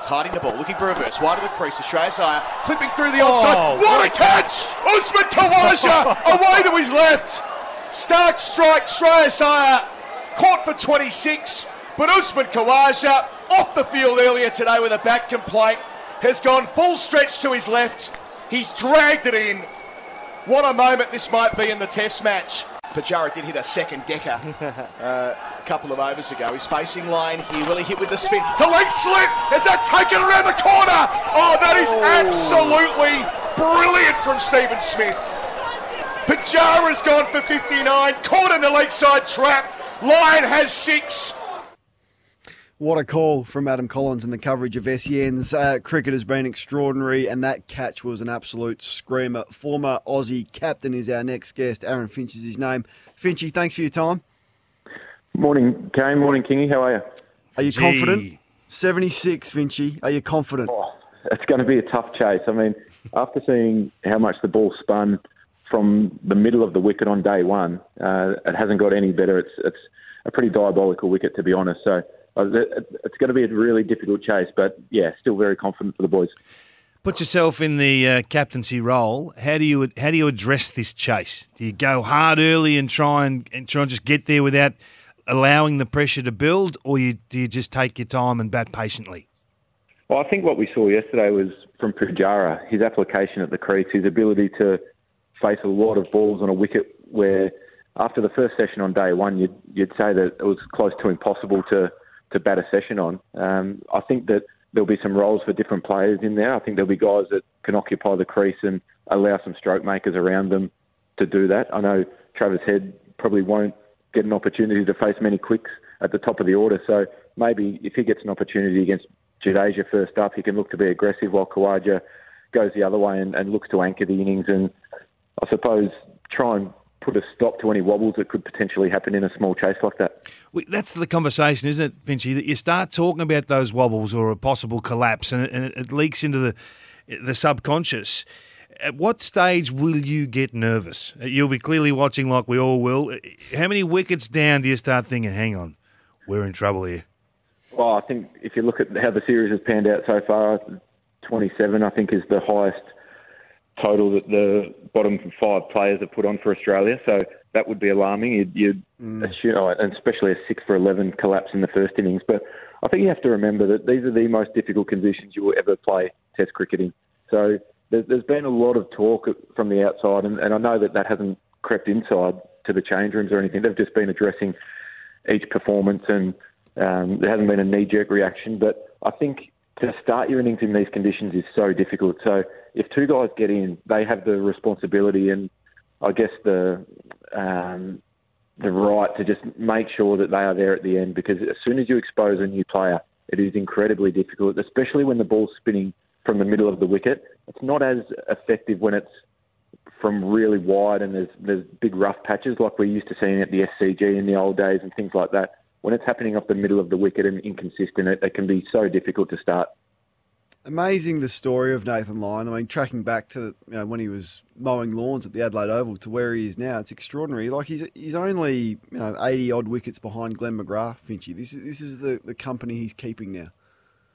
Hiding the ball, looking for a burst. Wide of the crease. Shreyas Iyer clipping through the onside. Oh, what a catch! Usman Khawaja away to his left. Starc strike. Iyer caught for 26. But Usman Khawaja off the field earlier today with a back complaint has gone full stretch to his left. He's dragged it in. What a moment this might be in the test match. Pujara did hit a second decker uh, a couple of overs ago. He's facing Lyon here. Will he hit with the spin? To leg slip! Is that taken around the corner? Oh, that is absolutely brilliant from Steven Smith. Pujara's gone for 59, caught in the leg side trap. Lyon has six. What a call from Adam Collins in the coverage of SEN's. Uh, cricket has been extraordinary, and that catch was an absolute screamer. Former Aussie captain is our next guest. Aaron Finch is his name. Finchy, thanks for your time. Morning, Kane. Morning, Kingy. How are you? Are you confident? 76, Finchy. Are you confident? Oh, it's going to be a tough chase. I mean, after seeing how much the ball spun from the middle of the wicket on day one, uh, it hasn't got any better. It's it's a pretty diabolical wicket, to be honest. So it's going to be a really difficult chase, but yeah, still very confident for the boys. Put yourself in the uh, captaincy role. How do you how do you address this chase? Do you go hard early and try and, and try and just get there without allowing the pressure to build, or you, do you just take your time and bat patiently? Well, I think what we saw yesterday was from Pujara, his application at the crease, his ability to face a lot of balls on a wicket where after the first session on day one, you'd, you'd say that it was close to impossible to to bat a session on. Um, I think that there'll be some roles for different players in there. I think there'll be guys that can occupy the crease and allow some stroke makers around them to do that. I know Travis Head probably won't get an opportunity to face many quicks at the top of the order, so maybe if he gets an opportunity against Jadeja first up, he can look to be aggressive while Khawaja goes the other way and, and looks to anchor the innings and I suppose try and put a stop to any wobbles that could potentially happen in a small chase like that. That's the conversation, isn't it, Finchy? That you start talking about those wobbles or a possible collapse, and it, and it leaks into the the subconscious. At what stage will you get nervous? You'll be clearly watching, like we all will. How many wickets down do you start thinking, "Hang on, we're in trouble here"? Well, I think if you look at how the series has panned out so far, 27, I think, is the highest total that the bottom five players have put on for Australia. So that would be alarming. You'd, you'd mm. assume, oh, and especially a six for eleven collapse in the first innings. But I think you have to remember that these are the most difficult conditions you will ever play Test cricket in. So there's been a lot of talk from the outside, and, and I know that that hasn't crept inside to the change rooms or anything. They've just been addressing each performance, and um, there hasn't been a knee-jerk reaction. But I think to start your innings in these conditions is so difficult. So if two guys get in, they have the responsibility and I guess the um, the right to just make sure that they are there at the end. Because as soon as you expose a new player, it is incredibly difficult, especially when the ball's spinning from the middle of the wicket. It's not as effective when it's from really wide and there's there's big rough patches like we're used to seeing at the SCG in the old days and things like that when it's happening off the middle of the wicket and inconsistent, it, it can be so difficult to start. Amazing the story of Nathan Lyon. I mean, tracking back to you know, when he was mowing lawns at the Adelaide Oval to where he is now, it's extraordinary. Like he's he's only you know eighty odd wickets behind Glenn McGrath, Finchy. This is this is the, the company he's keeping now.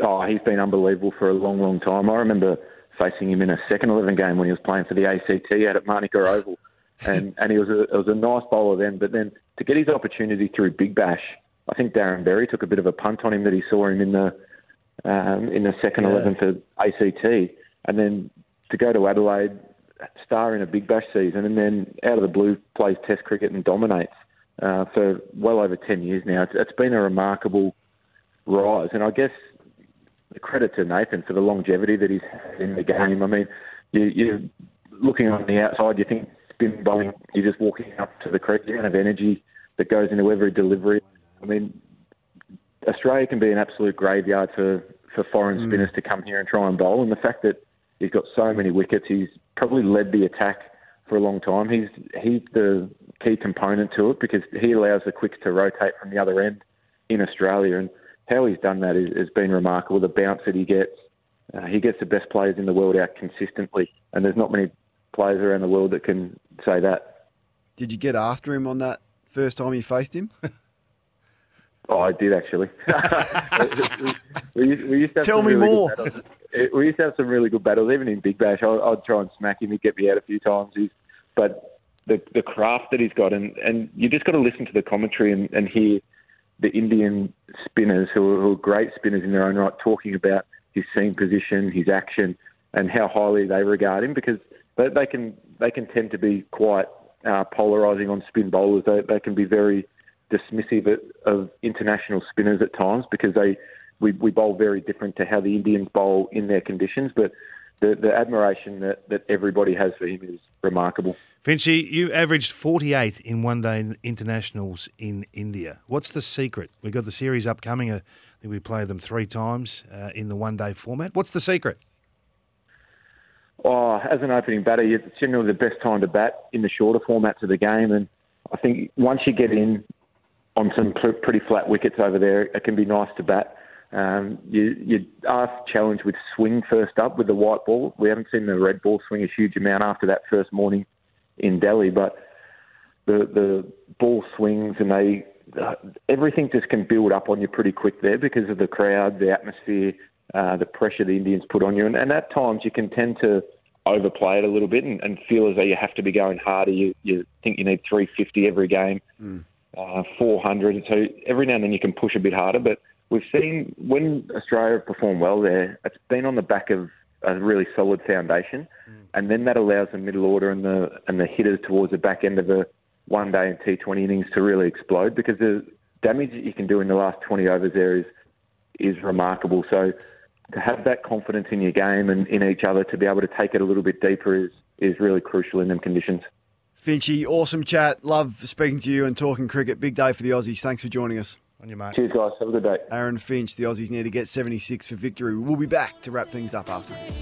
Oh, he's been unbelievable for a long, long time. I remember facing him in a second eleven game when he was playing for the ACT out at Manuka Oval, and and he was a it was a nice bowler then. But then to get his opportunity through Big Bash I think Darren Berry took a bit of a punt on him that he saw him in the um, in the second yeah. eleven for ACT, and then to go to Adelaide, star in a Big Bash season, and then out of the blue plays Test cricket and dominates uh, for well over ten years now. It's, it's been a remarkable rise, and I guess the credit to Nathan for the longevity that he's had in the game. I mean, you, you're looking on the outside, you think spin bowling, you're just walking up to the the amount of energy that goes into every delivery I mean, Australia can be an absolute graveyard for, for foreign spinners to come here and try and bowl. And the fact that he's got so many wickets, he's probably led the attack for a long time. He's he's the key component to it because he allows the quicks to rotate from the other end in Australia. And how he's done that is, has been remarkable. The bounce that he gets, uh, he gets the best players in the world out consistently, and there's not many players around the world that can say that. Did you get after him on that first time you faced him? Oh, I did actually. we, used, we used to have Tell some me really more. It- We used to have some really good battles, even in Big Bash. I, I'd try and smack him. He'd get me out a few times. He's, but the the craft that he's got, and, and you just got to listen to the commentary and, and hear the Indian spinners, who are, who are great spinners in their own right, talking about his seam position, his action, and how highly they regard him because they, they can they can tend to be quite uh, polarising on spin bowlers. They, they can be very dismissive of, international spinners at times because they we, we bowl very different to how the Indians bowl in their conditions. But the, the admiration that, that everybody has for him is remarkable. Finchy, you averaged 48 in one day internationals in India. What's the secret? We've got the series upcoming. Uh, I think we play them three times uh, in the one day format. What's the secret? Oh, as an opening batter, it's generally the best time to bat in the shorter formats of the game. And I think once you get in on some pr- pretty flat wickets over there, it can be nice to bat. Um, you, you are challenged with swing first up with the white ball. We haven't seen the red ball swing a huge amount after that first morning in Delhi, but the the ball swings and they uh, everything just can build up on you pretty quick there because of the crowd, the atmosphere, uh, the pressure the Indians put on you, and, and at times you can tend to overplay it a little bit and, and feel as though you have to be going harder. You, you think you need 350 every game, uh, 400. So every now and then you can push a bit harder. But we've seen when Australia have performed well there, it's been on the back of a really solid foundation, and then that allows the middle order and the and the hitters towards the back end of a one day and T20 innings to really explode because the damage that you can do in the last 20 overs there is is remarkable. So to have that confidence in your game and in each other to be able to take it a little bit deeper is is really crucial in them conditions. Finchy, awesome chat. Love speaking to you and talking cricket. Big day for the Aussies. Thanks for joining us. On your mark. Cheers, guys. Have a good day. Aaron Finch, the Aussies need to get 76 for victory. We'll be back to wrap things up after this.